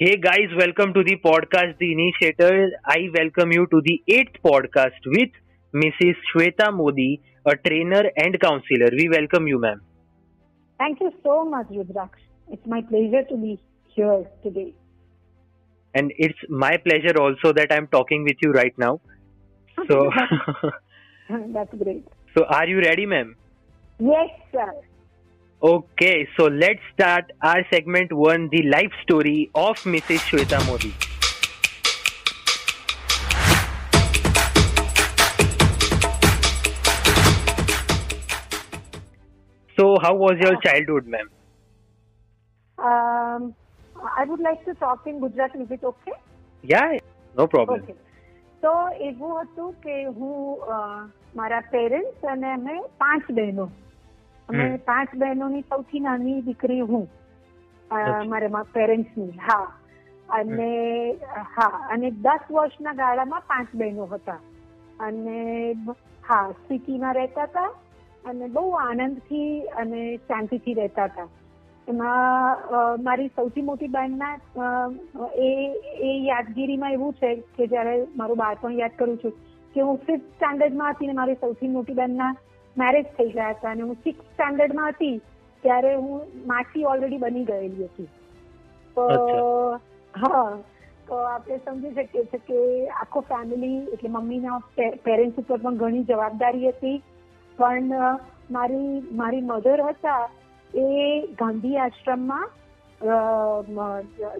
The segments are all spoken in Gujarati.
Hey guys, welcome to the podcast The Initiator. I welcome you to the eighth podcast with Mrs. Shweta Modi, a trainer and counselor. We welcome you, ma'am. Thank you so much, Rudraksh. It's my pleasure to be here today. And it's my pleasure also that I'm talking with you right now. So, That's great. so are you ready, ma'am? Yes, sir. Okay, so let's start our segment one, the life story of Mrs. Shweta Modi. So, how was your childhood, ma'am? Um, I would like to talk in Gujarati. Is it okay? Yeah, no problem. Okay તો એવું હતું કે હું અ, મારા પેરેન્ટ્સ અને અમે પાંચ બહેનો અમે પાંચ બહેનોની સૌથી નાની દીકરી હું. મારા પેરેન્ટ્સની હા. અને હા અને દસ વર્ષના ગાળામાં પાંચ બહેનો હતા. અને હા સિટીમાં રહેતા હતા અને બહુ આનંદથી અને શાંતિથી રહેતા હતા. એમાં મારી સૌથી મોટી બહેનના એ એ યાદગીરીમાં એવું છે કે જ્યારે મારું બાળપણ યાદ કરું છું કે હું ફિફ્થ સ્ટાન્ડર્ડમાં હતી ને મારી સૌથી મોટી બહેનના મેરેજ થઈ ગયા હતા અને હું સિક્સ સ્ટાન્ડર્ડમાં હતી ત્યારે હું માસી ઓલરેડી બની ગયેલી હતી. તો હા તો આપણે સમજી શકીએ છીએ કે આખો ફેમિલી એટલે મમ્મીના પેરેન્ટ્સ ઉપર પણ ઘણી જવાબદારી હતી. પણ મારી મારી મધર હતા એ ગાંધી આશ્રમમાં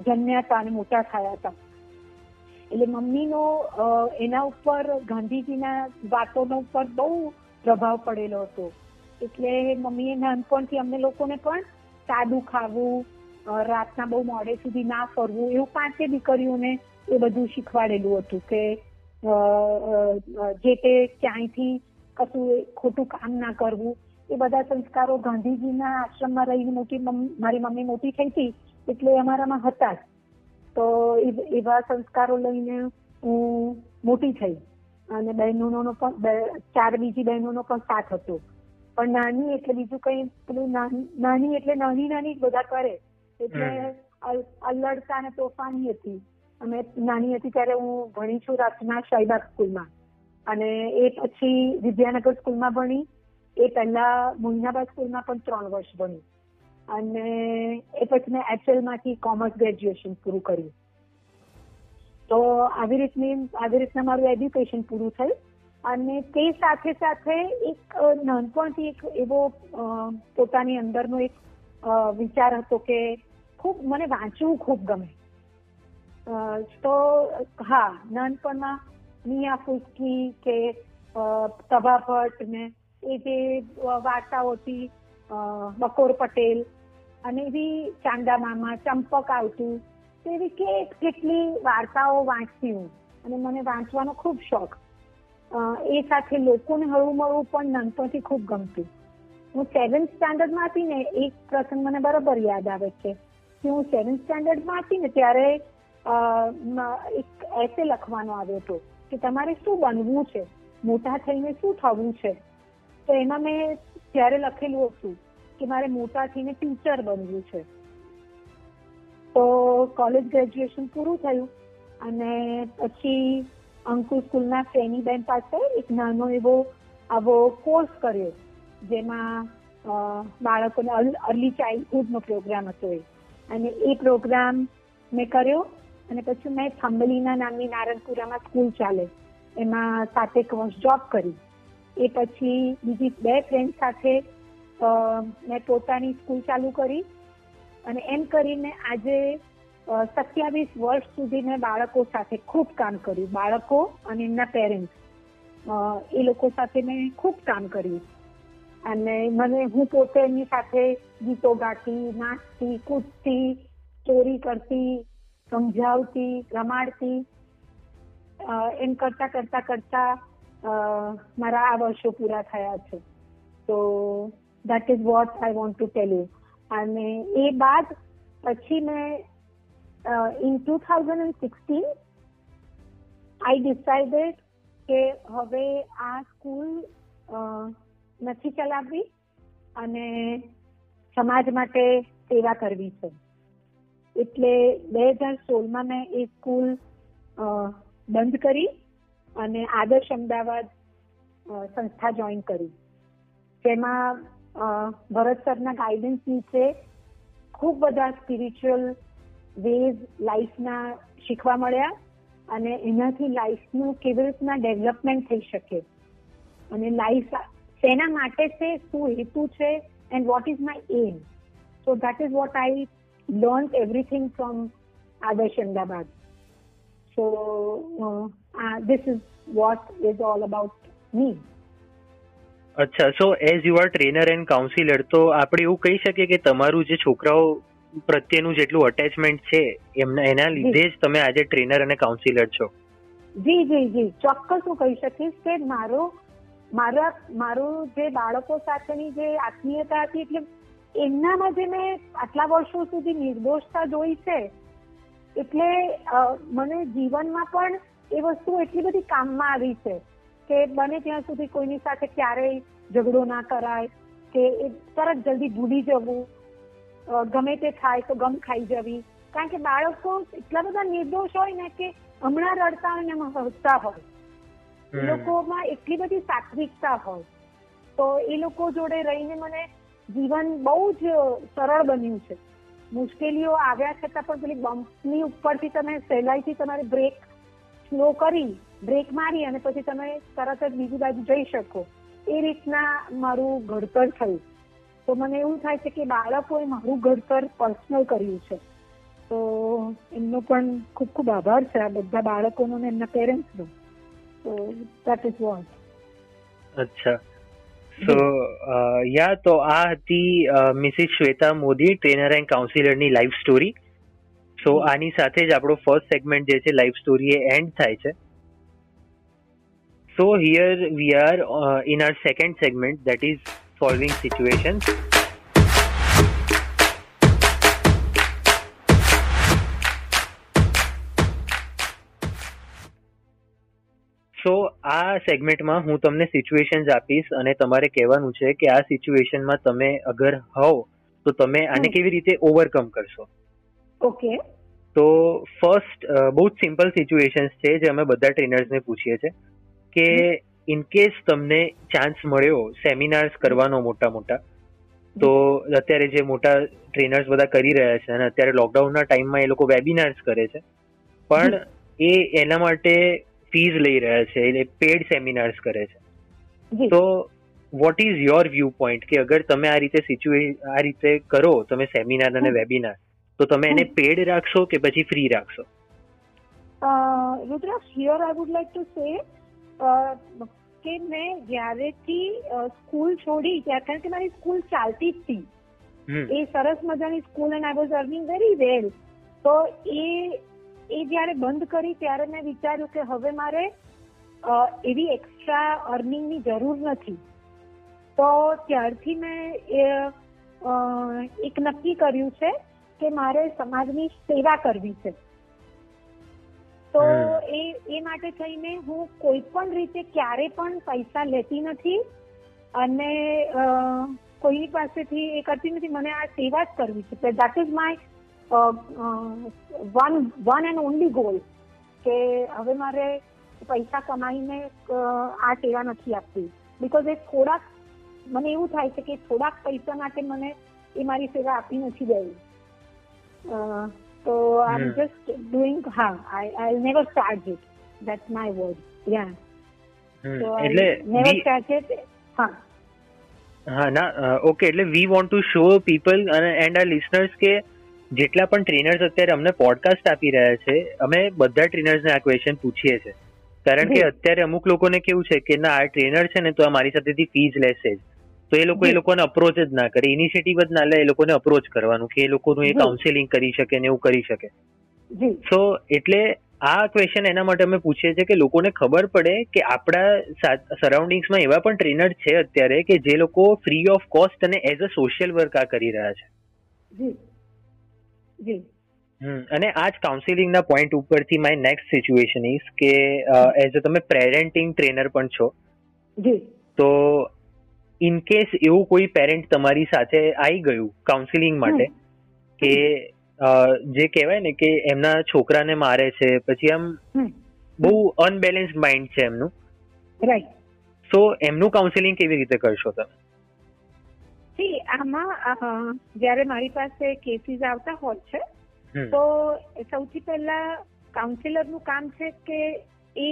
જન્મ્યા હતા અને મોટા થયા હતા. એટલે મમ્મીનો એના ઉપર ગાંધીજીના વાતોનો ઉપર બહુ પ્રભાવ પડેલો હતો. એટલે મમ્મીએ નાનપણથી અમને લોકોને પણ સાદું ખાવું રાતના બહુ મોડે સુધી ના ફરવું એવું પાંચે દીકરીઓને એ બધું શીખવાડેલું હતું કે જે તે ક્યાંયથી કશું ખોટું કામ ના કરવું. એ બધા સંસ્કારો ગાંધીજીના આશ્રમમાં રહીને મોટી મારી મમ્મી મોટી થઈ હતી એટલે અમારામાં હતા જ. તો એવા સંસ્કારો લઈને હું મોટી થઈ. અને બહેનોનો પણ ચાર બીજી બહેનોનો પણ સાથ હતો. પણ નાની એટલે બીજું કઈ પેલું નાની એટલે નાની નાની બધા કરે. એટલે. અલ્લડતા અને તોફાની હતી. અમે નાની હતી ત્યારે હું ભણી છું રચના શાહીબાગ સ્કૂલમાં. અને એ પછી વિદ્યાનગર સ્કૂલમાં ભણી. એ પહેલા મોહિનાબાદ સ્કૂલમાં પણ ત્રણ વર્ષ ભણી. અને એ પછી મેં એચએલમાંથી કોમર્સ ગ્રેજ્યુએશન પૂરું કર્યું. તો આવી રીતની આવી રીતના મારું એજ્યુકેશન પૂરું થયું. અને તે સાથે સાથે એક નાનપણથી એક એવો પોતાની અંદરનો એક વિચાર હતો કે ખૂબ મને વાંચવું ખૂબ ગમે. તો હા નાનપણમાં મિયા ફુસકી કે અ, તભા ભટ્ટ ને એ જે વાર્તાઓ હતી બકોર પટેલ અને એવી ચાંદા મામા ચંપક આવતું તો એવી કે કેટલી વાર્તાઓ વાંચતી હું અને મને વાંચવાનો ખૂબ શોખ. એ સાથે લોકોને હળવું મળવું પણ નાનપણથી ખૂબ ગમતું. હું સેવન્થ સ્ટાન્ડર્ડમાં હતી ને, એક પ્રસંગ મને બરાબર યાદ આવે છે. કે હું સેવન્થ સ્ટાન્ડર્ડમાં હતી ને, ત્યારે એક એસે લખવાનો આવ્યો હતો કે તમારે શું બનવું છે? મોટા થઈને શું થવું છે? તો એમાં મેં ત્યારે લખેલું હતું કે મારે મોટા થઈને ટીચર બનવું છે. તો કોલેજ ગ્રેજ્યુએશન પૂરું થયું અને પછી અંકુર સ્કૂલના ફેનીબેન પાસે એક નાનો એવો આવો કોર્સ કર્યો, જેમાં બાળકોને અર્લી ચાઇલ્ડહુડનો પ્રોગ્રામ હતો એ. અને એ પ્રોગ્રામ મેં કર્યો અને પછી મેં થંબલીના નામની નારણપુરામાં સ્કૂલ ચાલે, એમાં સાથે વર્ષ જોબ કરી. એ પછી બીજી બે ફ્રેન્ડ સાથે મેં પોતાની સ્કૂલ ચાલુ કરી અને એમ કરીને આજે સત્યાવીસ વર્ષ સુધી મેં બાળકો સાથે ખૂબ કામ કર્યું. બાળકો અને એમના પેરેન્ટ્સ એ લોકો સાથે મેં ખૂબ કામ કર્યું. અને મને હું પોતે એમની સાથે ગીતો ગાતી, નાચતી, કૂદતી ચોરી કરતી, સમજાવતી, રમાડતી. એમ કરતા કરતા કરતા મારા આ વર્ષો પૂરા થયા છે. તો that is what I want to tell you અને એ બાદ પછી મેં in two thousand and sixteen I decided કે હવે આ સ્કૂલ નથી ચલાવવી અને સમાજ માટે સેવા કરવી છે. એટલે બે હજાર સોળમાં મેં એ સ્કૂલ બંધ કરી અને આદર્શ અમદાવાદ સંસ્થા જોઈન કરી. જેમાં ભરત સરના ગાઈડન્સ નીચે ખૂબ બધા સ્પિરિચ્યુઅલ વેઝ લાઈફના શીખવા મળ્યા અને એનાથી લાઈફનું કેવી રીતના ડેવલપમેન્ટ થઈ શકે. અને લાઈફ શેના માટે છે, શું હેતુ છે and what is my aim so that is what I learn everything from Adarsh Ahmedabad so this is what is all about me. અચ્છા so as you are trainer and counsellor તો આપણે એવું કહી શકીએ કે તમારું જે છોકરાઓ પ્રત્યેનું જેટલું અટેચમેન્ટ છે એમના એના લીધે જ તમે આજે ટ્રેનર અને કાઉન્સિલર છો? જી જી જી. ચોક્કસ હું કહી શકીશ કે મારો મારા મારું જે બાળકો સાથેની જે આત્મીયતા હતી એટલે એમનામાં જે મેં આટલા વર્ષો સુધી નિર્દોષતા જોઈ છે એટલે મને જીવનમાં પણ એ વસ્તુ એટલી બધી કામમાં આવી છે. કે બને ત્યાં સુધી કોઈની સાથે ક્યારેય ઝઘડો ના કરાય કે તરત જલ્દી ભૂલી જવું ગમે તે થાય તો ગમ ખાઈ જવી. કારણ કે બાળકો એટલા બધા નિર્દોષ હોય ને કે હમણાં રડતા હોય ને એમાં હસતા હોય. લોકોમાં એટલી બધી સાત્વિકતા હોય. તો એ લોકો જોડે રહીને મને જીવન બહુ જ સરળ બન્યું છે. મુશ્કેલીઓ આવ્યા છતાં પણ પેલી બમ્પની ઉપરથી તમે સહેલાઈથી તમારે બ્રેક સ્લો કરી બ્રેક મારી અને પછી તમે તરત જ બીજી બાજુ જઈ શકો. એ રીતના મારું ઘડતર થયું. તો મને એવું થાય છે કે બાળકોએ મારું ઘડતર પર્સનલ કર્યું છે. તો એમનો પણ ખૂબ ખૂબ આભાર છે. આ બધા બાળકોનો ને એમના પેરેન્ટ્સનો તો દેટ ઇઝ વોટ અચ્છા. સો યા તો આ હતી Mrs Shweta Modi trainer and કાઉન્સિલરની life story so આની સાથે જ આપણો ફર્સ્ટ સેગમેન્ટ જે છે લાઈફ સ્ટોરી એ એન્ડ થાય છે. So here we are uh, in our second segment that is solving situations. સો આ સેગમેન્ટમાં હું તમને સિચ્યુએશન્સ આપીશ અને તમારે કહેવાનું છે કે આ સિચ્યુએશનમાં તમે અગર હોવ તો તમે આને કેવી રીતે ઓવરકમ કરશો? ઓકે તો ફર્સ્ટ બહુ જ સિમ્પલ સિચ્યુએશન્સ છે જે અમે બધા ટ્રેનર્સને પૂછીએ છીએ. કે ઇન કેસ તમને ચાન્સ મળ્યો સેમિનાર્સ કરવાનો મોટા મોટા તો અત્યારે જે મોટા ટ્રેનર્સ બધા કરી રહ્યા છે અને અત્યારે લોકડાઉનના ટાઈમમાં એ લોકો વેબિનાર્સ કરે છે. પણ એ એના માટે ફીઝ લઈ રહ્યા છે એટલે પેડ સેમિનાર્સ કરે છે. તો what is your view point કે અગર તમે આ રીતે સિચ્યુએ આ રીતે કરો તમે સેમિનાર અને વેબિનાર તો તમે એને પેડ રાખશો કે પછી ફ્રી રાખશો? Rudraksh here I would like to say કે મેં જ્યારેથી સ્કૂલ છોડી કારણ કે મારી સ્કૂલ ચાલતી જ હતી. એ સરસ મજાની school and I was earning very well તો એ એ જ્યારે બંધ કરી ત્યારે મેં વિચાર્યું કે હવે મારે એવી એક્સ્ટ્રા અર્નિંગની જરૂર નથી. તો ત્યારથી મેં એક નક્કી કર્યું છે કે મારે સમાજની સેવા કરવી છે. તો એ એ માટે થઈને હું કોઈ પણ રીતે ક્યારે પણ પૈસા લેતી નથી અને કોઈની પાસેથી એ કરતી નથી. મને આ સેવા જ કરવી છે. That is my one one and only goal કે હવે મારે પૈસા કમાઈને આ સેવા નથી આપતી. બીકોઝ એ થોડાક મને એવું થાય છે કે થોડાક પૈસા માટે મને એ મારી સેવા આપી નથી દેવી. So I'm hmm. just doing, huh, I, I'll never charge it. That's my word. Yeah. Hmm. So એટલે never we, charge it. હા હા ના ઓકે એટલે we want to show people અને એન્ડ આર લિસનર્સ કે જેટલા પણ ટ્રેનર્સ અત્યારે અમને પોડકાસ્ટ આપી રહ્યા છે અમે બધા ટ્રેનર્સને આ ક્વેશ્ચન પૂછીએ છીએ કારણ કે અત્યારે અમુક લોકોને કેવું છે કે ના આ ટ્રેનર છે ને તો આ મારી સાથેથી ફીઝ લેશે જ તો એ લોકો એ લોકોને અપ્રોચ જ ના કરે. ઇનિશિયેટિવ જ ના લે એ લોકોને અપ્રોચ કરવાનું કે એ લોકોનું એ કાઉન્સેલિંગ કરી શકે ને એવું કરી શકે. સો એટલે આ ક્વેશ્ચન એના માટે અમે પૂછીએ છીએ કે લોકોને ખબર પડે કે આપણા સરાઉન્ડિંગ્સમાં એવા પણ ટ્રેનર છે અત્યારે કે જે લોકો ફ્રી ઓફ કોસ્ટ અને એઝ અ સોશિયલ વર્ક આ કરી રહ્યા છે. અને આ જ કાઉન્સિલિંગના પોઈન્ટ ઉપરથી માય નેક્સ્ટ સિચ્યુએશન ઇઝ કે એઝ અ તમે પેરેન્ટિંગ ટ્રેનર પણ છો. તો ઇન કેસ એવું કોઈ પેરેન્ટ તમારી સાથે આવી ગયું કાઉન્સિલિંગ માટે કે જે કહેવાય ને કે એમના છોકરાને મારે છે પછી આમ બહુ અનબેલેન્સ માઇન્ડ છે એમનું. રાઈટ સો એમનું કાઉન્સેલિંગ કેવી રીતે કરશો તમે? સી આમાં જ્યારે મારી પાસે કેસીસ આવતા હોય છે તો સૌથી પહેલા કાઉન્સિલરનું કામ છે કે એ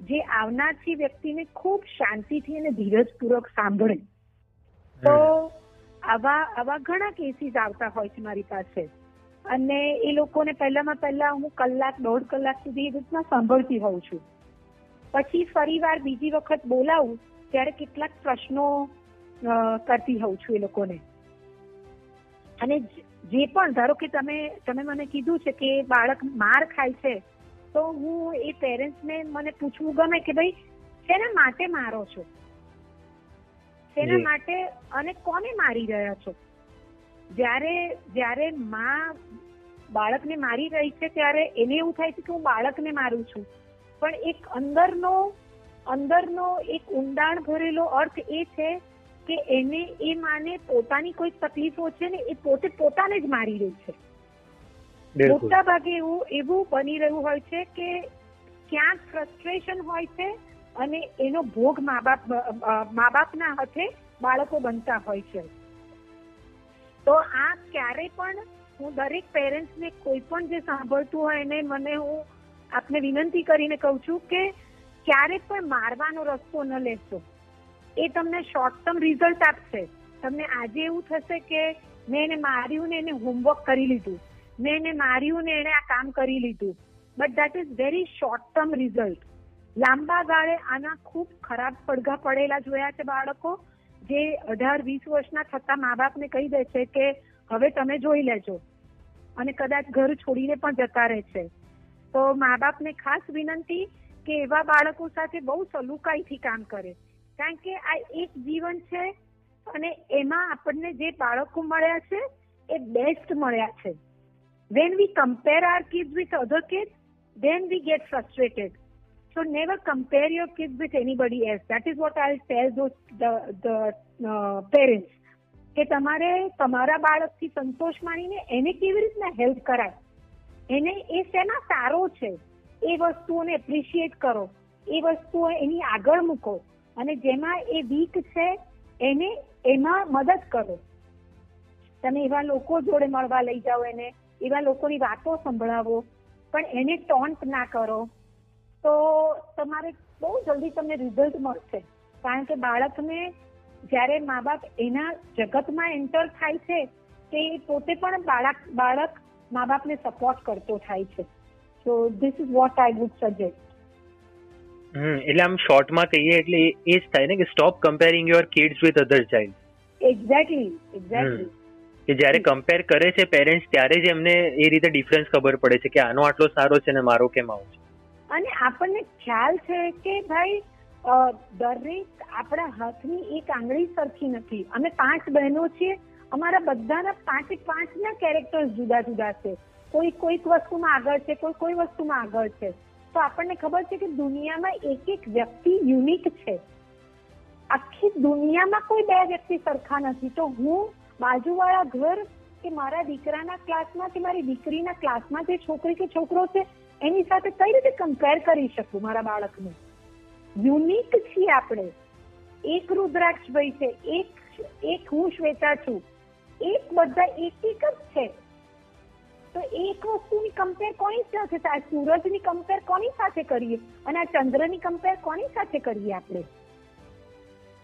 જે આવનાર છે વ્યક્તિને ખૂબ શાંતિથી અને ધીરજપૂર્વક સાંભળે. તો આવા આવા ઘણા કેસીસ આવતા હોય છે મારી પાસે. અને એ લોકોને પહેલામાં પહેલા હું કલાક દોઢ કલાક સુધી એ રીતના સાંભળતી હોઉં છું. પછી ફરી વાર બીજી વખત બોલાવું ત્યારે કેટલાક પ્રશ્નો કરતી હોઉં છું એ લોકોને. અને જે પણ ધારો કે તમે તમે મને કીધું છે કે બાળક માર ખાય છે તો હું એ પેરેન્ટ્સને મને પૂછવું ગમે કે ભાઈ શેના માટે મારો છો? શેના માટે અને કોને મારી રહ્યા છો? જ્યારે જ્યારે માં બાળકને મારી રહી છે ત્યારે એને એવું થાય છે કે હું બાળકને મારું છું. પણ એક અંદરનો અંદરનો એક ઊંડાણ ભરેલો અર્થ એ છે કે એને એ માને પોતાની કોઈ તકલીફો છે ને એ પોતે પોતાને જ મારી રહી છે. મોટા ભાગે એવું એવું બની રહ્યું હોય છે કે ક્યાંક ફ્રસ્ટ્રેશન હોય છે અને એનો ભોગ મા બાપ મા બાપના હાથે બાળકો બનતા હોય છે. તો આ ક્યારે પણ હું દરેક પેરેન્ટ્સને કોઈ પણ જે સાંભળતું હોય એને મને હું આપને વિનંતી કરીને કહું છું કે ક્યારે પણ મારવાનો રસ્તો ન લેશો. એ તમને શોર્ટ ટર્મ રિઝલ્ટ આપશે. તમને આજે એવું થશે કે મેં એને માર્યું ને એને હોમવર્ક કરી લીધું. મેં એને માર્યું ને એને આ કામ કરી લીધું. But that is very short term result લાંબા ગાળે આના ખૂબ ખરાબ પડઘા પડેલા જોયા છે બાળકો, જે અઢાર, વીસ વર્ષના થતા મા બાપને કહી દે છે કે, હવે તમે જોઈ લેજો. અને કદાચ ઘર છોડીને પણ જતા રહે છે. તો મા બાપને ખાસ વિનંતી કે એવા બાળકો સાથે બહુ સલુકાઈથી કામ કરે. કારણ કે આ એક જીવન છે અને એમાં આપણને જે બાળકો મળ્યા છે, એ બેસ્ટ મળ્યા છે. When we compare our kids with other kids, then we get frustrated. So never compare your kids with anybody else. That is what I'll tell those the the uh, parents. કે તમારે તમારા બાળકથી સંતોષ માનીને એને કેવી રીતના હેલ્પ કરાય એને એ શેના સારો છે એ વસ્તુઓને એપ્રિશિએટ કરો એ વસ્તુઓ એની આગળ મૂકો અને જેમાં એ વીક છે એને એમાં મદદ કરો તમે એવા લોકો જોડે મળવા લઈ જાઓ એને એવા લોકોની વાતો સંભળાવો પણ એને ટોન્ટ ના કરો તો તમારે બહુ જલ્દી તમને રિઝલ્ટ મળશે. કારણ કે બાળકને જ્યારે મા બાપ એના જગતમાં એન્ટર થાય છે તે પોતે પણ બાળક બાળક મા બાપને સપોર્ટ કરતો થાય છે. So this is what I would suggest એટલે આમ શોર્ટમાં કહીએ એટલે એ જ થાય ને કે stop comparing your kids with other child exactly exactly કે જ્યારે કમ્પેર કરે છે પેરેન્ટ્સ ત્યારે જ એમને એ રીતે ડિફરન્સ ખબર પડે છે કે આનો આટલો સારો છે ને મારો કેમ આવો છે. અને આપણને ખ્યાલ છે કે ભાઈ દરેક આપણા હાથની એક આંગળી સરખી નથી. અમે પાંચ બહેનો છીએ અમારા બધાના પાંચે પાંચના કેરેક્ટર્સ જુદા જુદા છે. કોઈ કોઈક વસ્તુમાં આગળ છે કોઈ કોઈ વસ્તુમાં આગળ છે. તો આપણને ખબર છે કે દુનિયામાં એક એક વ્યક્તિ યુનિક છે. આખી દુનિયામાં કોઈ બે વ્યક્તિ સરખા નથી. તો હું બાજુવાળા ઘર કે મારા દીકરાના ક્લાસમાં કે મારી દીકરીના ક્લાસમાં જે છોકરી કે છોકરો છે, એની સાથે કઈ રીતે કમ્પેર કરી શકું મારા બાળકને? યુનિક છીએ આપણે. એક રુદ્રાક્ષભાઈ છે, એક એક હું શ્વેતા છું. એક બધા એક એક જ છે. તો એક વસ્તુની કમ્પેર કોની સાથે સૂરજની કમ્પેર કોની સાથે કરીએ? અને આ ચંદ્રની કમ્પેર કોની સાથે કરીએ આપણે?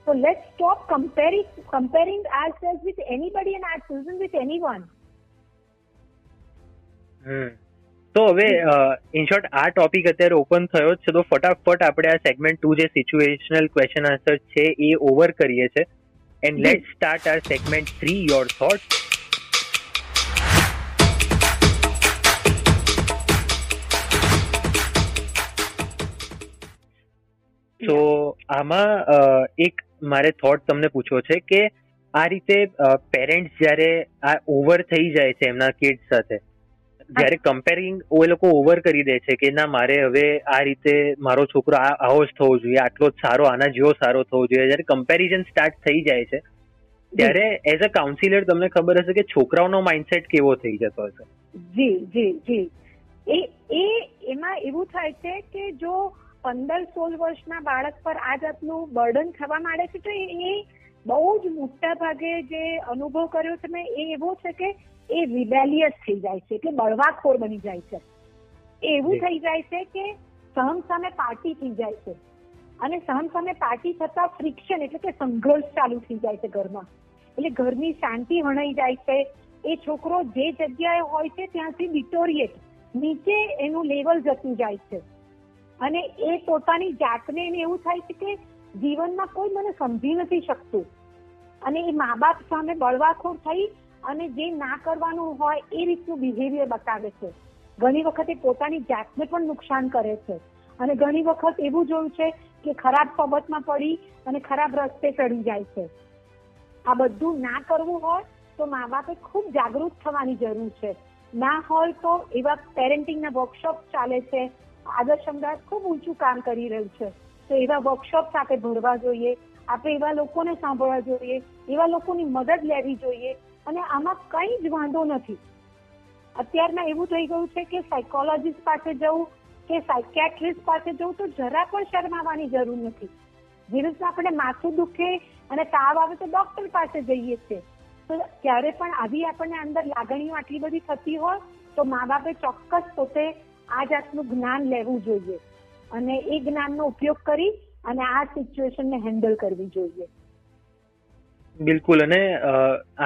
So let's stop comparing comparing ourselves with anybody and our children with anyone. Hmm. તો હવે ઇન શોર્ટ આ ટોપિક અત્યારે ઓપન થયો છે. તો ફટાફટ આપણે આ સેગમેન્ટ ટુ જે સિચ્યુએશનલ ક્વેશ્ચન આન્સર છે એ ઓવર કરીએ છીએ and let start our segment three your thought તો આમાં એક મારે થોટ તમને પૂછવો છે કે આ રીતે પેરેન્ટ્સ જ્યારે આ ઓવર થઈ જાય છે એમના કિડ્સ સાથે, જ્યારે કમ્પેરિંગ એ લોકો ઓવર કરી દે છે કે ના, મારે હવે આ રીતે મારો છોકરો આવો જ થવો જોઈએ, આટલો જ સારો, આના જેવો સારો થવો જોઈએ, જયારે કમ્પેરિઝન સ્ટાર્ટ થઈ જાય છે, ત્યારે એઝ અ કાઉન્સિલર તમને ખબર હશે કે છોકરાઓનો માઇન્ડસેટ કેવો થઈ જતો હશે. જી જી જી. એ એ, એમાં એવું થાય છે કે જો પંદર સોળ વર્ષના બાળક પર આ જાતનું બર્ડન થવા માંડે છે તો એ બહુ જ મોટા ભાગે જે અનુભવ કર્યો છે મેં એ એવો છે કે એ રિબેલિયસ થઈ જાય છે એટલે બળવાખોર બની જાય છે. એવું થઈ જાય છે કે સહન સામે પાર્ટી થઈ જાય છે. અને સહન સામે પાર્ટી થતા ફ્રિક્શન એટલે કે સંઘર્ષ ચાલુ થઈ જાય છે ઘરમાં. એટલે ઘરની શાંતિ હણાઈ જાય છે. એ છોકરો જે જગ્યાએ હોય છે ત્યાંથી ડિટોરિએટ નીચે એનું લેવલ જતું જાય છે. અને એ પોતાની જાતને એને એવું થાય છે કે જીવનમાં કોઈ મને સમજી નથી શકતું. અને એ મા બાપ સામે બળવાખોર થઈ અને જે ના કરવાનું હોય એ રીતનું બિહેવિયર બતાવે છે. ઘણી વખત એ પોતાની જાતને પણ નુકસાન કરે છે. અને ઘણી વખત એવું જોયું છે કે ખરાબ બાબતમાં પડી અને ખરાબ રસ્તે ચડી જાય છે. આ બધું ના કરવું હોય તો મા બાપે ખૂબ જાગૃત થવાની જરૂર છે. ના હોય તો એવા પેરેન્ટિંગના વર્કશોપ ચાલે છે. આદર્શ અમદાવાદ ખૂબ ઊંચું કામ કરી રહ્યું છે. તો એવા વર્કશોપ આપણે ભરવા જોઈએ, આપણે એવા લોકોને સાંભળવા જોઈએ, એવા લોકોની મદદ લેવી જોઈએ અને આમાં કંઈ જ વાંધો નથી. અત્યારમાં એવું થઈ ગયું છે કે સાયકોલોજીસ્ટ પાસે જવું, કે સાયકેટ્રિસ્ટ પાસે જવું તો જરા પણ શરમાવાની જરૂર નથી. જે રીતના આપણે માથું દુખે અને તાવ આવે તો ડોક્ટર પાસે જઈએ છીએ. તો ત્યારે પણ આવી આપણને અંદર લાગણીઓ આટલી બધી થતી હોય, તો મા બાપે ચોક્કસ પોતે આ જાતનું જ્ઞાન લેવું જોઈએ અને એ જ્ઞાનનો ઉપયોગ કરી અને આ સિચ્યુએશનને હેન્ડલ કરવી જોઈએ. બિલકુલ અને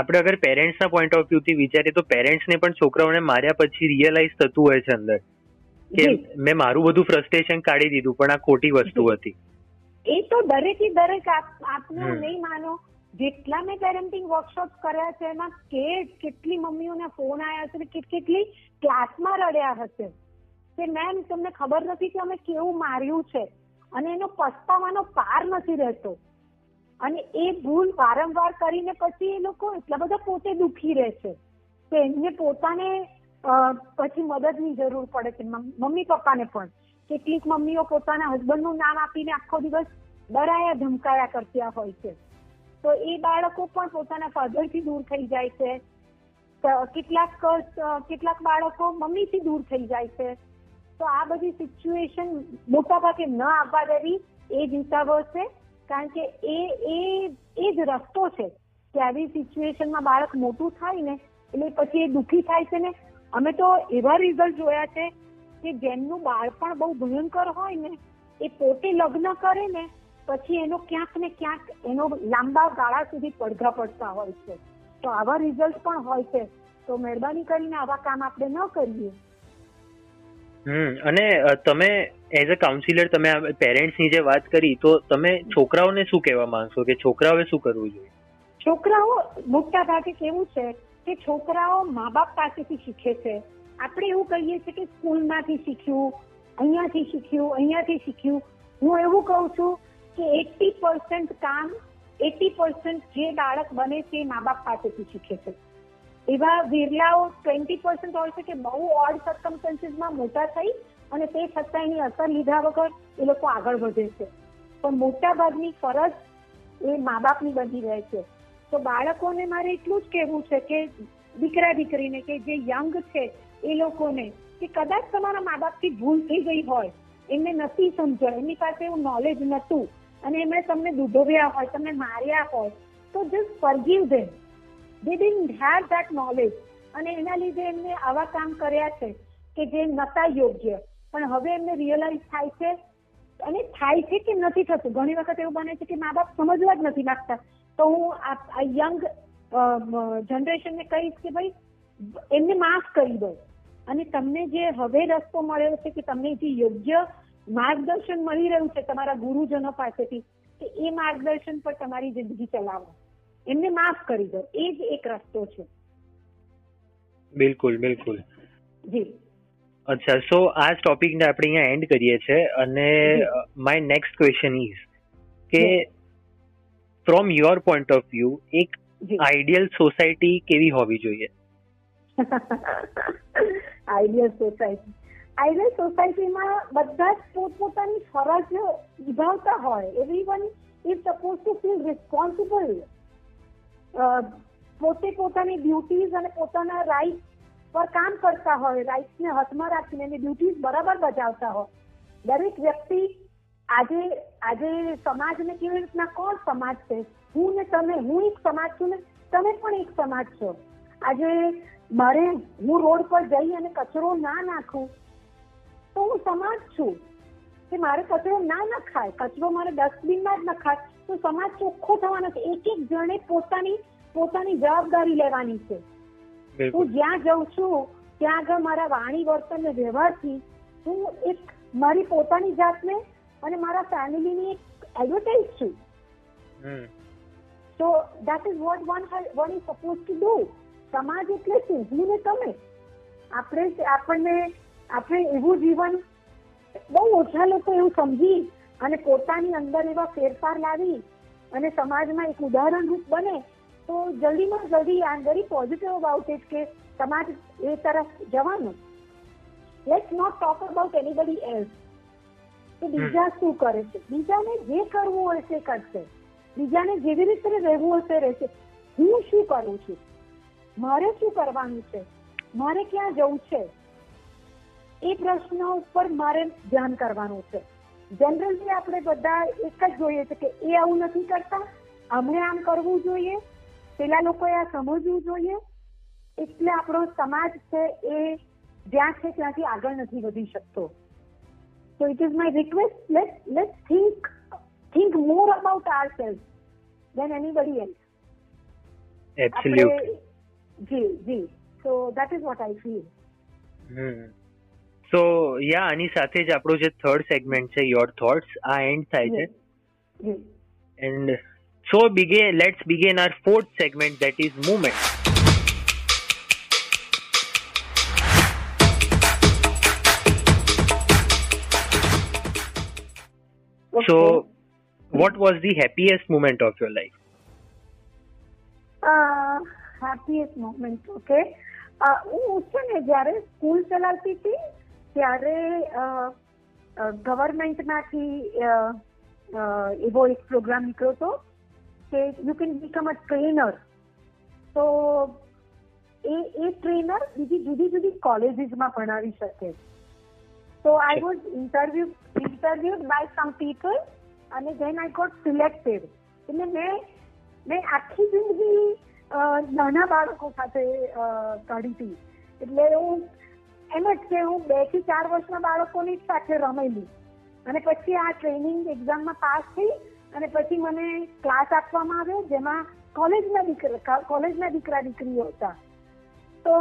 આપણે અગર પેરેન્ટ્સના પોઈન્ટ ઓફ વ્યૂથી વિચારીએ તો પેરેન્ટ્સને પણ છોકરાઓને માર્યા પછી રિયલાઇઝ થતું હોય છે અંદર. કે મેં મારું બધું ફ્રસ્ટ્રેશન કાઢી દીધું પણ આ ખોટી વસ્તુ હતી. એ તો દરેકે દરેક આપનું નહીં માનો. જેટલા મેં પેરેન્ટિંગ વર્કશોપ કર્યા છે એમાં કે કેટલી મમ્મીઓના ફોન આવ્યા છે કેટલી ક્લાસમાં રડ્યા હશે. કે મેમ, તમને ખબર નથી કે અમે કેવું માર્યું છે? અને એનો પસ્તાવાનો પાર નથી રહેતો. અને એ ભૂલ વારંવાર કરીને પછી એ લોકો એટલા બધા પોતે દુખી રહે છે કે એમને પોતાને પછી મદદની જરૂર પડે છે. મમ્મી પપ્પાને પણ. કેટલીક મમ્મીઓ પોતાના હસબન્ડનું નામ આપીને આખો દિવસ ડરાયા, ધમકાયા કરતા હોય છે. તો એ બાળકો પણ પોતાના ફાધરથી દૂર થઈ જાય છે. કેટલાક કેટલાક બાળકો મમ્મીથી દૂર થઈ જાય છે. તો આ બધી સિચ્યુએશન મોટા ભાગે ન આવવા દેવી એ જ હિસાબો છે. કારણ કે એ એ એ જ રસ્તો છે કે આવી સિચ્યુએશનમાં બાળક મોટું થાય ને, એટલે પછી એ દુઃખી થાય છે ને. અમે તો એવા રિઝલ્ટ જોયા છે કે જેમનું બાળપણ બહુ ભયંકર હોય ને, એ પોતે લગ્ન કરે ને, પછી એનો ક્યાંક ને ક્યાંક એનો લાંબા ગાળા સુધી પડઘા પડતા હોય છે. તો આવા રિઝલ્ટ પણ હોય છે. તો મહેરબાની કરીને આવા કામ આપણે ન કરીએ. અને તમે એઝ અ કાઉન્સિલર તમે પેરેન્ટ્સની જે વાત કરી, તો તમે છોકરાઓને શું કહેવા માંગશો? કે છોકરાઓએ શું કરવું જોઈએ? છોકરાઓ મોટા ભાગે કેવું છે કે છોકરાઓ મા બાપ પાસેથી શીખે છે. આપણે એવું કહીએ છીએ કે સ્કૂલમાંથી શીખ્યું, અહીંયાથી શીખ્યું અહીંયાથી શીખ્યું. હું એવું કહું છું કે એટી પર્સન્ટ કામ, એટી પર્સન્ટ જે બાળક બને છે મા બાપ પાસેથી શીખે છે. એવા વિરલાઓ ટ્વેન્ટી પર્સન્ટ હોય છે કે બહુ ઓડ સર્કમસ્ટન્સીસમાં મોટા થઈ અને તે છતાં એની અસર લીધા વગર એ લોકો આગળ વધે છે. પણ મોટા ભાગની ફરજ એ મા બાપની બની રહે છે. તો બાળકોને મારે એટલું જ કહેવું છે કે દીકરા દીકરીને કે જે યંગ છે એ લોકોને કે કદાચ તમારા મા બાપથી ભૂલ થઈ ગઈ હોય, એમને નથી સમજણ, એમની પાસે એવું નોલેજ નહોતું અને એમણે તમને દુભવ્યા હોય, તમને માર્યા હોય, તો just forgive them they didn't have that knowledge અને એના લીધે એમને આવા કામ કર્યા છે કે જે નતા યોગ્ય. પણ હવે એમને રિયલાઇઝ થાય છે અને થાય છે કે નથી થતું. ઘણી વખત એવું બને છે કે મા બાપ સમજવા જ નથી માંગતા. તો હું આ યંગ જનરેશનને કહીશ કે ભાઈ, એમને માફ કરી દો. અને તમને જે હવે રસ્તો મળ્યો છે કે તમને જે યોગ્ય માર્ગદર્શન મળી રહ્યું છે તમારા ગુરુજનો પાસેથી, કે એ માર્ગદર્શન પર તમારી જિંદગી ચલાવો. એમને માફ કરી દો. એ જ એક રસ્તો છે. બિલકુલ બિલકુલ. જી. અચ્છા સો આ ટોપિકને આપણે અહીંયા એન્ડ કરીએ છીએ અને માય નેક્સ્ટ ક્વેશ્ચન ઇઝ કે from your point of view એક આઈડિયલ સોસાયટી કેવી હોવી જોઈએ? આઈડિયલ સોસાયટી આઈડિયલ સોસાયટીમાં બધા જ પોતપોતાની ફરજ નિભાવતા હોય. Everyone is suppose to feel responsible પોતે પોતાની ડ્યુટીઝ અને પોતાના રાઇટ પર કામ કરતા હોય રાઇટ્સને હાથમાં રાખીને એની ડ્યુટીઝ બરાબર બજાવતા હોય. દરેક વ્યક્તિ આજે આજે સમાજને કેવી રીતના કોણ સમાજ છે? હું ને તમે, હું એક સમાજ છું ને તમે પણ એક સમાજ છો. આજે મારે, હું રોડ પર જઈ અને કચરો ના નાખું, તો હું સમાજ છું. કે મારે કચરો ના નખાય. કચરો મારે ડસ્ટબિનમાં જ નખાય. તો સમાજ ચોખ્ખો થવાનો છે. એક એક જણે પોતાની પોતાની જવાબદારી લેવાની છે. હું જ્યાં જઉં છું ત્યાં આગળ મારા વાણી વર્તન ને વ્યવહારથી હું એક મારી પોતાની જાતને અને મારા ફેમિલીની એક એડવર્ટાઇઝ છું. તો that is what one one is suppose to do સમાજ એટલે શું? હું ને તમે. આપણે આપણને આપણે એવું જીવન બહુ ઓછા લોકો એવું સમજી અને પોતાની અંદર એવા ફેરફાર લાવી અને સમાજમાં એક ઉદાહરણરૂપ બને તો જલ્દીમાં જલ્દી આ વેરી પોઝિટિવ અબાઉટ ઇટ કે સમાજ એ તરફ જવાનું. Let's not talk about anybody else તો બીજા શું કરે છે? બીજાને જે કરવું હોય તે કરશે. બીજાને જેવી રીતે રહેવું હશે રહેશે. હું શું કરું છું? મારે શું કરવાનું છે? મારે ક્યાં જવું છે? એ પ્રશ્ન ઉપર મારે ધ્યાન કરવાનું છે. જનરલી આપણે બધા એક જ જોઈએ છે કે એ આવું નથી કરતા અમે આમ કરવું જોઈએ પેલા લોકોએ આ સમજવું જોઈએ એટલે આપણો સમાજ છે એ જ્યાં છે ત્યાંથી આગળ નથી વધી શકતો So it is my request, let's, let's think, think more about ourselves than anybody else. Absolutely. G G so that is what I feel. So ya આની સાથે જ આપણું જે થર્ડ સેગમેન્ટ છે યોર થોટ્સ આ એન્ડ થાય છે. And so બિગે let's begin our fourth segment that is moment so So, what was the happiest moment of your life? Uh, happiest moment, okay. હું છે ને જ્યારે સ્કૂલ ચલાવતી હતી ત્યારે ગવર્મેન્ટમાંથી એવો એક પ્રોગ્રામ નીકળ્યો હતો કે you can become a trainer તો એ એ ટ્રેનર બીજી જુદી જુદી કોલેજીસમાં ભણાવી શકે. તો I was interview interview by some people અને ધેન આઈ ગોટ સિલેક્ટેડ એટલે મેં મેં આખી જિંદગી નાના બાળકો સાથે કાઢી હતી. એટલે હું એમ જ કે હું બેથી ચાર વર્ષના બાળકોની જ સાથે રમેલી. અને પછી આ ટ્રેનિંગ એક્ઝામમાં પાસ થઈ અને પછી મને ક્લાસ આપવામાં આવ્યો, જેમાં કોલેજના દીકરા કોલેજના દીકરા દીકરીઓ હતા. તો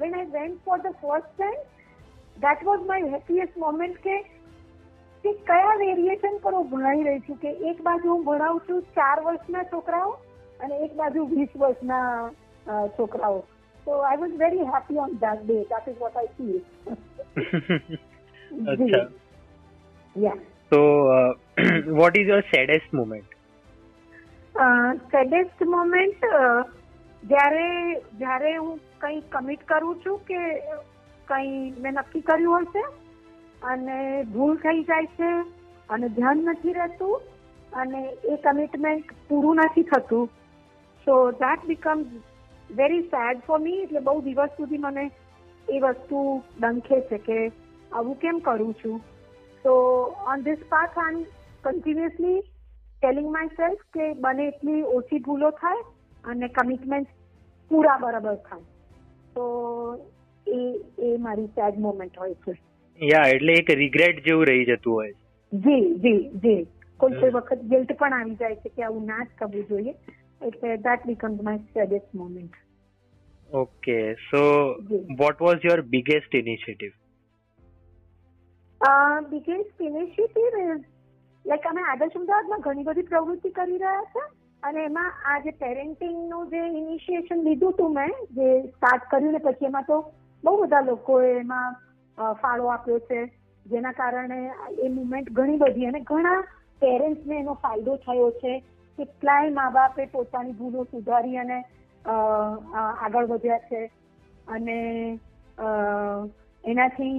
when I went for the first time that was my happiest moment કે કે કયા વેરિએશન પર હું ભણાવી રહી છું કે એક બાજુ હું ભણાવું છું ચાર વર્ષના છોકરાઓ અને એક બાજુ વીસ વર્ષના છોકરાઓ. So I was very happy on that day. That is what I feel. Achha. yeah. So, uh, what is your saddest moment? Uh, saddest moment uh, જ્યારે જ્યારે હું કંઈ કમિટ કરું છું કે કંઈ મેં નક્કી કર્યું હશે અને ભૂલ થઈ જાય છે અને ધ્યાન નથી રહેતું અને એ કમિટમેન્ટ પૂરું નથી થતું so that becomes very sad for me એટલે બહુ દિવસ સુધી મને એ વસ્તુ ડંખે છે કે આવું કેમ કરું છું. તો on this path I am continuously telling myself કે બને એટલી ઓછી ભૂલો થાય અને કમિટમેન્ટ પૂરા બરાબર થાય. તો એ એ મારી સેડ મોમેન્ટ હોય છે. યા એટલે એક રિગ્રેટ જેવું રહી જતું હોય જી જી જી. કોઈ કોઈ વખત ગિલ્ટ પણ આવી જાય છે કે આવું ના જ કરવું જોઈએ. એટલે that becomes my saddest moment okay so what was your biggest initiative biggest initiative like અમે આદર્શ અમદાવાદમાં ઘણી બધી પ્રવૃત્તિ કરી રહ્યા છે અને એમાં આ જે પેરેન્ટિંગનું જે ઇનિશિએશન લીધું હતું મેં જે સ્ટાર્ટ કર્યું ને પછી એમાં તો બહુ બધા લોકોએ એમાં ફાળો આપ્યો છે જેના કારણે એ મુમેન્ટ ઘણી બધી અને ઘણા પેરેન્ટ્સને એનો ફાયદો થયો છે. કેટલાય મા બાપે પોતાની ભૂલો સુધારી અને આગળ વધ્યા છે. અને એનાથી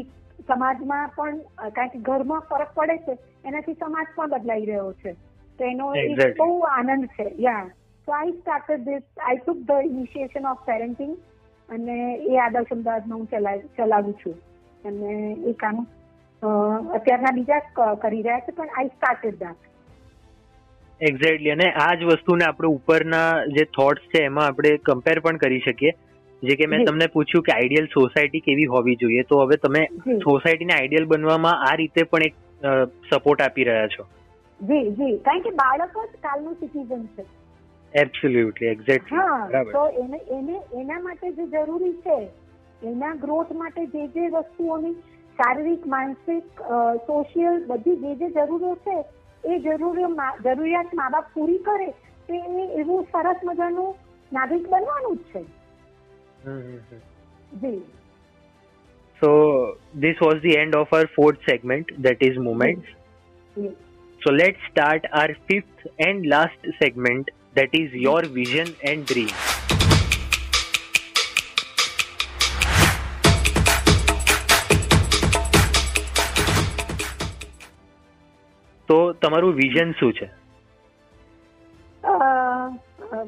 સમાજમાં પણ કારણ કે ઘરમાં ફરક પડે છે એનાથી સમાજ પણ બદલાઈ રહ્યો છે. તો એનો બહુ આનંદ છે. Yeah so I started this I took the initiation of parenting અને એ આદર્શ અમદાવાદમાં હું ચલાવું છું. અને એ કામ અત્યારના બીજા કરી રહ્યા છે પણ આઈ સ્ટાર્ટેડ દેટ એક્ઝેક્ટલી અને આ જ વસ્તુને આપણે ઉપરના જે થોટ્સ છે એમાં આપણે કમ્પેર પણ કરી શકીએ. જે કે મેં તમને પૂછ્યું કે આઈડિયલ સોસાયટી કેવી હોવી જોઈએ. તો હવે તમે સોસાયટીને આઈડિયલ બનવામાં આ રીતે પણ એક સપોર્ટ આપી રહ્યા છો. જી જી. કારણ કે બાળક જ કાલનું સિટીઝન છે. એબ્સોલ્યુટલી એક્ઝેક્ટલી હા. તો એને એને એના માટે જે જરૂરી છે એના ગ્રોથ માટે જે જે વસ્તુઓની શારીરિક માનસિક સોશિયલ બધી જે જે જરૂરિયો છે એ જરૂરિયાત મા બાપ પૂરી કરે તો એને એવું સરસ મજાનું નાગરિક બનવાનું જ છે જી So this was the end of our fourth segment, that is moments. G So let's start our fifth and last segment, that is your vision and તો તમારું વિઝન શું છે uh, uh,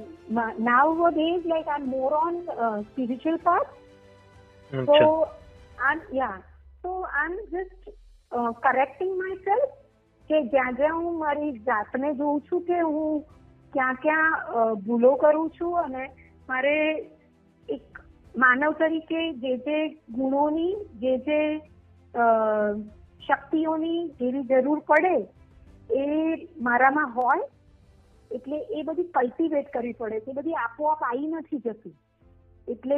nowadays like i'm more on uh, spiritual path અચ્છા So I'm yeah. So I'm just uh, correcting myself કે જ્યાં જ્યાં હું મારી જાતને જોઉં છું કે હું ક્યાં ક્યાં ભૂલો કરું છું અને મારે એક માનવ તરીકે જે જે ગુણોની જે જે શક્તિઓની જેવી જરૂર પડે એ મારામાં હોય, એટલે એ બધી કલ્ટિવેટ કરવી પડે છે. એ બધી આપોઆપ આવી નથી જતી. એટલે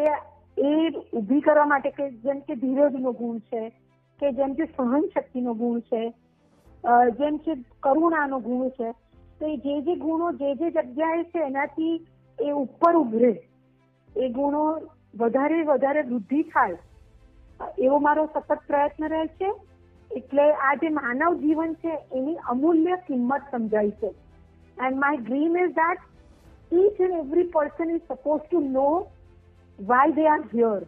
એ ઊભી કરવા માટે કે જેમ કે ધીરજનો ગુણ છે, કે જેમ કે સહન શક્તિનો ગુણ છે જેમ કે કરુણાનો ગુણ છે, તો એ જે જે ગુણો જે જે જગ્યાએ છે એનાથી એ ઉપર ઉભરે. એ ગુણો વધારે વધારે વૃદ્ધિ થાય. એવો મારો સતત પ્રયત્ન રહે છે એટલે આ જે માનવ જીવન છે એની અમૂલ્ય કિંમત સમજાય છે. And my dream is that each and every person is supposed to know why they are here.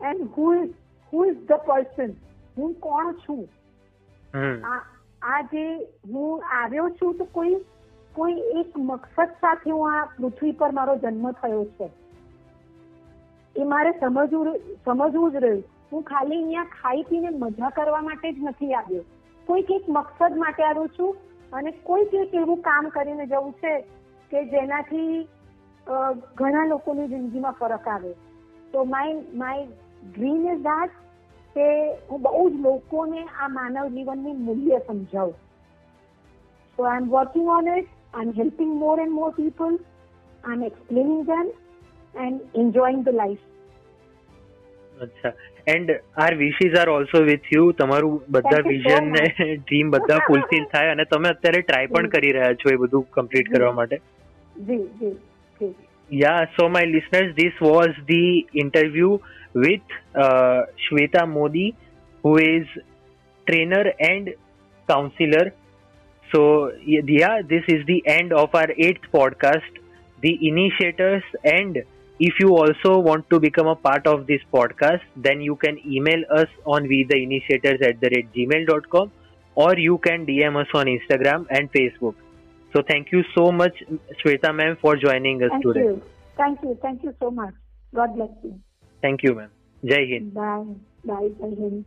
And who is who is the person? હું કોણ છું? આ આ જે હું આવ્યો છું તો કોઈ કોઈ એક મકસદ સાથે હું આ પૃથ્વી પર મારો જન્મ થયો છે. એ મારે સમજવું સમજવું જ રહ્યું. હું ખાલી અહીંયા ખાઈ પીને મજા કરવા માટે જ નથી આવ્યો. કોઈક એક મકસદ માટે આવ્યો છું અને કોઈક એક એવું કામ કરીને જવું છે કે જેનાથી ઘણા લોકોની જિંદગીમાં ફરક આવે. તો my my dream is that કે હું બહુ જ લોકોને આ માનવ જીવનની મૂલ્ય સમજાવું. So I am working on it I am helping more and more people I am explaining them and enjoying the life અચ્છા and our wishes are also with you તમારું બધા Thank you so વિઝન ને ડ્રીમ બધા ફૂલફિલ થાય અને તમે અત્યારે ટ્રાય પણ કરી રહ્યા છો એ બધું કમ્પ્લીટ કરવા માટે જી જી જી Yeah, so my listeners, this was the interview with uh, Shweta Modi, who is trainer and counselor. So, y- yeah, this is the end of our eighth podcast. The initiators, and If you also want to become a part of this podcast, then you can email us on we the initiators at the rate gmail.com or you can DM us on Instagram and Facebook. So thank you so much, Sweta ma'am, for joining us thank today. You. Thank you. Thank you so much. God bless you. Thank you, ma'am. Jai Hind. Bye. Bye. Jai Hind.